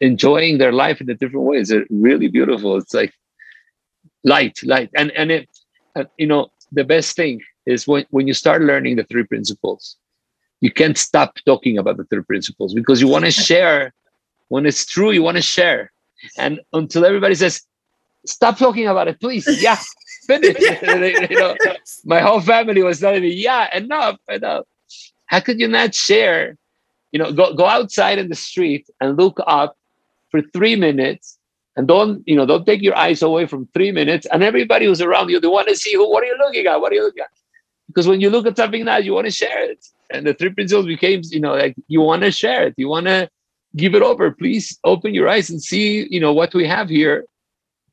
enjoying their life in a different way is really beautiful. It's like light, light, and and it, uh, you know, the best thing is when when you start learning the three principles, you can't stop talking about the three principles because you want to share. When it's true, you want to share, and until everybody says, "Stop talking about it, please," yeah. Finish. you know, my whole family was telling me, "Yeah, enough, enough." How could you not share you know go, go outside in the street and look up for three minutes and don't you know don't take your eyes away from three minutes and everybody who's around you they want to see who what are you looking at? What are you looking at? Because when you look at something nice you want to share it. And the three principles became you know like you want to share it. You want to give it over. Please open your eyes and see you know what we have here.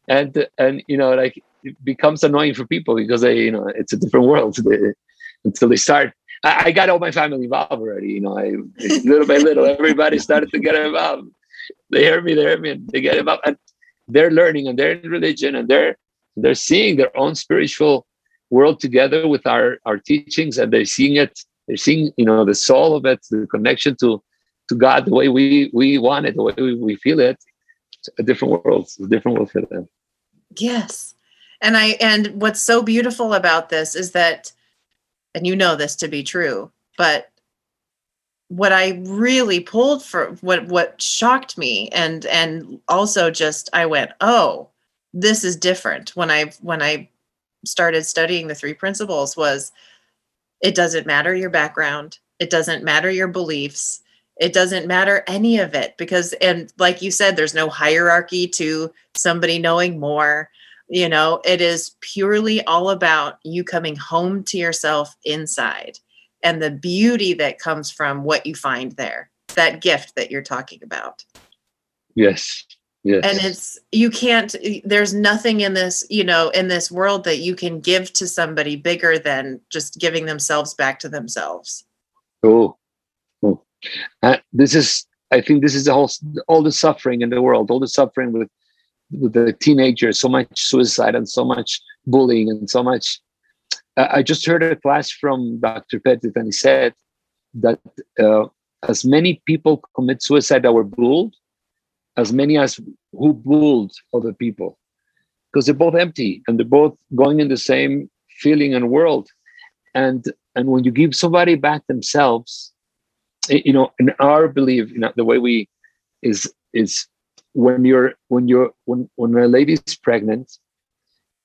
And and you know like it becomes annoying for people because they you know it's a different world. Until they start I, I, got all my family involved already. You know, I little by little, everybody started to get involved. They hear me, they hear me, they get involved, and they're learning, and they're in religion, and they're they're seeing their own spiritual world together with our our teachings, and they're seeing it. They're seeing, you know, the soul of it, the connection to to God, the way we we want it, the way we, we feel it. It's a different world. A different world for them. Yes. And I and what's so beautiful about this is that and you know this to be true, but what I really pulled for what what shocked me and and also just I went, "Oh, this is different." When I when I started studying the three principles was it doesn't matter your background, it doesn't matter your beliefs, it doesn't matter any of it because and like you said there's no hierarchy to somebody knowing more you know it is purely all about you coming home to yourself inside and the beauty that comes from what you find there that gift that you're talking about. Yes yes. And it's you can't there's nothing in this you know in this world that you can give to somebody bigger than just giving themselves back to themselves. Oh, oh. Uh, this is i think this is the whole all the suffering in the world all the suffering with with the teenagers so much suicide and so much bullying and so much I just heard a class from Dr. Pettit, and he said that uh, as many people commit suicide that were bullied, as many as who bullied other people, because they're both empty and they're both going in the same feeling and world. And and when you give somebody back themselves, you know, in our belief, you know, the way we is is when you're when you're when when a lady is pregnant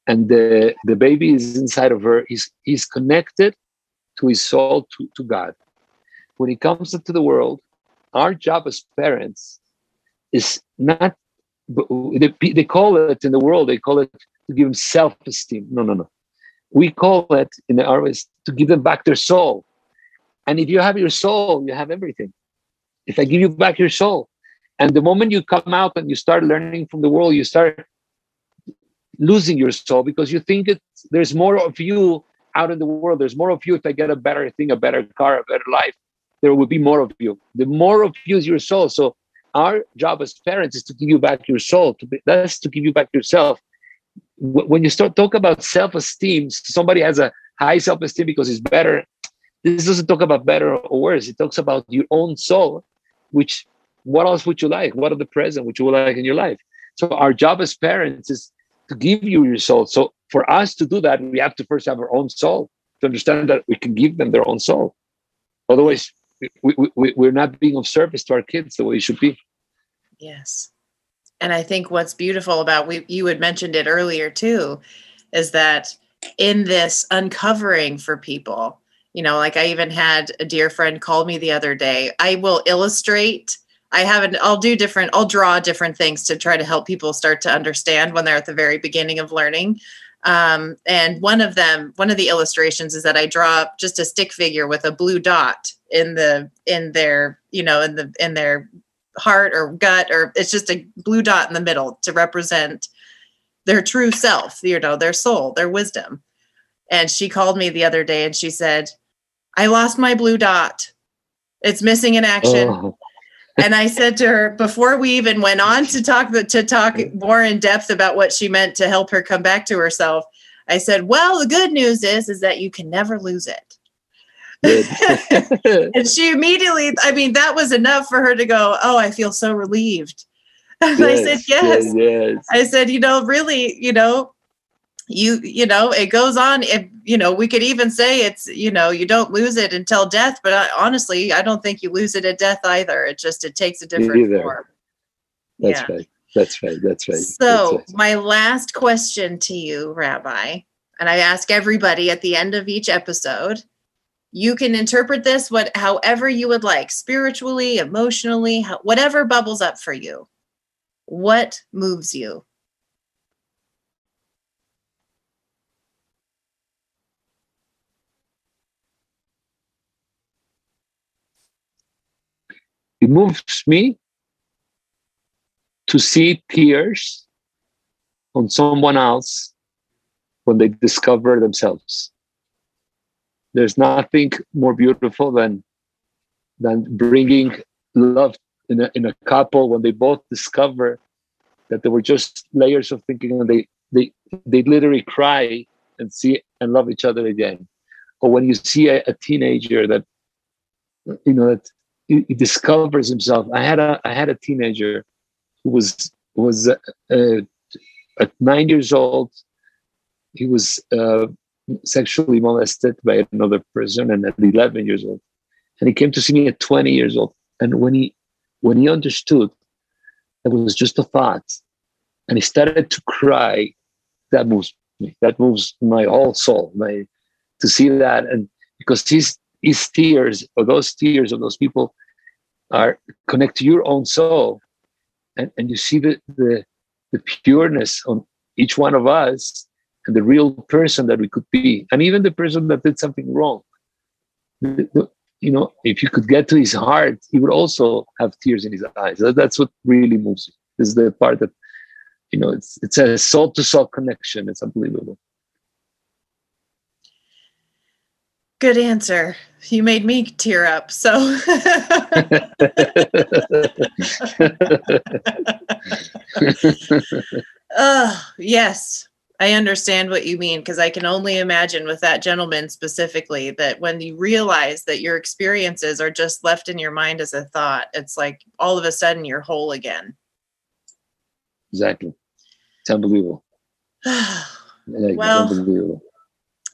and the, the baby is inside of her he's, he's connected to his soul to, to god. When he comes into the world our job as parents is not they, they call it in the world they call it to give him self-esteem. No no no. We call it in the armies to give them back their soul. And if you have your soul you have everything. If i give you back your soul and the moment you come out and you start learning from the world you start losing your soul because you think it, there's more of you out in the world. There's more of you if I get a better thing, a better car, a better life. There will be more of you. The more of you is your soul. So our job as parents is to give you back your soul. To be, that's to give you back yourself. When you start talk about self-esteem, somebody has a high self-esteem because he's better. This doesn't talk about better or worse. It talks about your own soul, which what else would you like? What are the present which you would like in your life? So our job as parents is to give you your soul. So for us to do that, we have to first have our own soul to understand that we can give them their own soul. Otherwise, we, we, we're not being of service to our kids the way it should be. Yes. And I think what's beautiful about we you had mentioned it earlier too, is that in this uncovering for people, you know, like I even had a dear friend call me the other day. I will illustrate I haven't, I'll do different, I'll draw different things to try to help people start to understand when they're at the very beginning of learning. Um, and one of them, one of the illustrations is that I draw just a stick figure with a blue dot in the, in their, you know, in the, in their heart or gut, or it's just a blue dot in the middle to represent their true self, you know, their soul, their wisdom. And she called me the other day and she said, I lost my blue dot. It's missing in action. Oh and I said to her before we even went on to talk to talk more in depth about what she meant to help her come back to herself. I said, "Well, the good news is is that you can never lose it." and she immediately, I mean, that was enough for her to go, "Oh, I feel so relieved." And yes, I said, yes. yes. yes. I said, you know, really, you know, you you know it goes on if you know we could even say it's you know you don't lose it until death but I, honestly i don't think you lose it at death either. It just it takes a different form. That's yeah. right that's right that's right so that's right. my last question to you rabbi and i ask everybody at the end of each episode you can interpret this what however you would like spiritually emotionally whatever bubbles up for you. What moves you moves me to see tears on someone else when they discover themselves. There's nothing more beautiful than than bringing love in a, in a couple when they both discover that there were just layers of thinking and they they they literally cry and see and love each other again or when you see a, a teenager that you know that he, he, discovers himself. I had a I had a teenager who was was uh, at nine years old, he was uh, sexually molested by another person and at 11 years old. And he came to see me at 20 years old. And when he when he understood it was just a thought. And he started to cry. That moves me. That moves my whole soul my to see that. And because his his tears or those tears of those people are connect to your own soul. And, and you see the, the the pureness on each one of us and the real person that we could be. And even the person that did something wrong. You know if you could get to his heart he would also have tears in his eyes. That's what really moves you. This is the part that you know it's it's a soul to soul connection. It's unbelievable Good answer. You made me tear up. So, uh, yes, I understand what you mean because I can only imagine with that gentleman specifically that when you realize that your experiences are just left in your mind as a thought, it's like all of a sudden you're whole again. Exactly. It's unbelievable. like, well, unbelievable.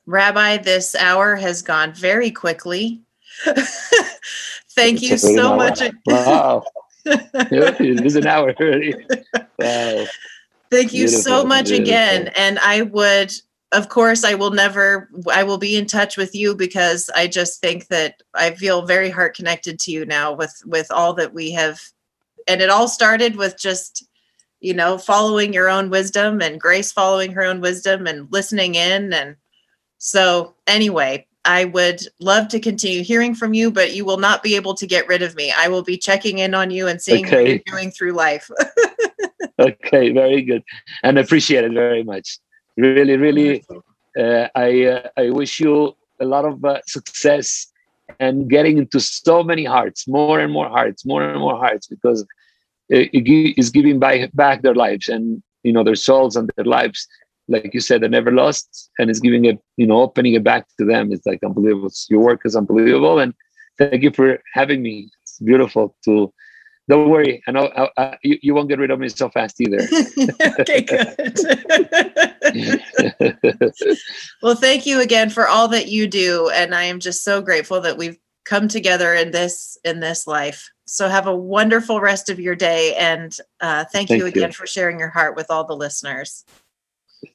Rabbi, this hour has gone very quickly. Thank you so much. Wow. it is an hour already. Wow. Thank you beautiful, so much beautiful. again. And I would, of course, I will never, I will be in touch with you because I just think that I feel very heart connected to you now with, with all that we have. And it all started with just, you know, following your own wisdom and Grace following her own wisdom and listening in and, so, anyway, I would love to continue hearing from you, but you will not be able to get rid of me. I will be checking in on you and seeing okay. what you're doing through life. okay, very good, and appreciate it very much. Really, really, uh, I uh, I wish you a lot of uh, success and getting into so many hearts, more and more hearts, more and more hearts, because it, it is giving by, back their lives and you know their souls and their lives like you said, they never lost, and it's giving it, you know, opening it back to them. It's like unbelievable. Your work is unbelievable, and thank you for having me. It's beautiful to. Don't worry, I know I, I, you, you won't get rid of me so fast either. okay, good. well, thank you again for all that you do, and I am just so grateful that we've come together in this in this life. So have a wonderful rest of your day, and uh, thank, thank you again you. for sharing your heart with all the listeners.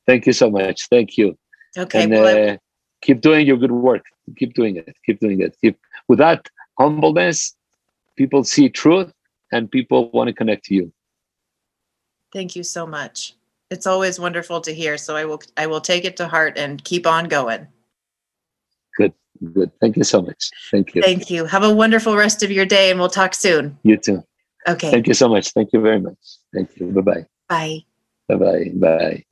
Thank you so much. Thank you. Okay. And, well, uh, keep doing your good work. Keep doing it. Keep doing it. Keep with that humbleness. People see truth, and people want to connect to you. Thank you so much. It's always wonderful to hear. So I will I will take it to heart and keep on going. Good. Good. Thank you so much. Thank you. Thank you. Have a wonderful rest of your day and we'll talk soon. You too. Okay. Thank you so much. Thank you very much. Thank you. Bye-bye. Bye. Bye-bye. Bye.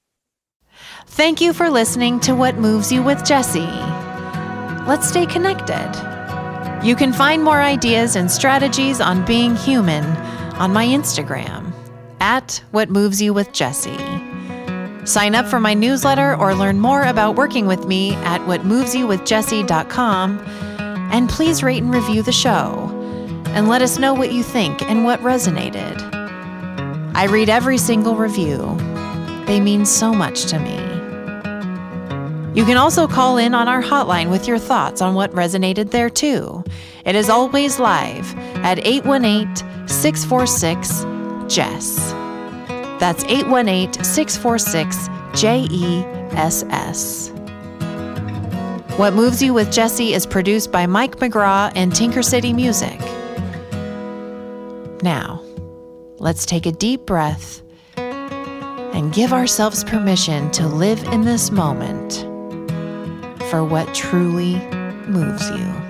Thank you for listening to What Moves You with Jesse. Let's stay connected. You can find more ideas and strategies on being human on my Instagram at What Moves You with Jesse. Sign up for my newsletter or learn more about working with me at whatmovesyouwithjesse.com. And please rate and review the show and let us know what you think and what resonated. I read every single review. They mean so much to me. You can also call in on our hotline with your thoughts on what resonated there too. It is always live at 818 646 JESS. That's 818 646 J E S S. What Moves You with Jesse is produced by Mike McGraw and Tinker City Music. Now, let's take a deep breath and give ourselves permission to live in this moment for what truly moves you.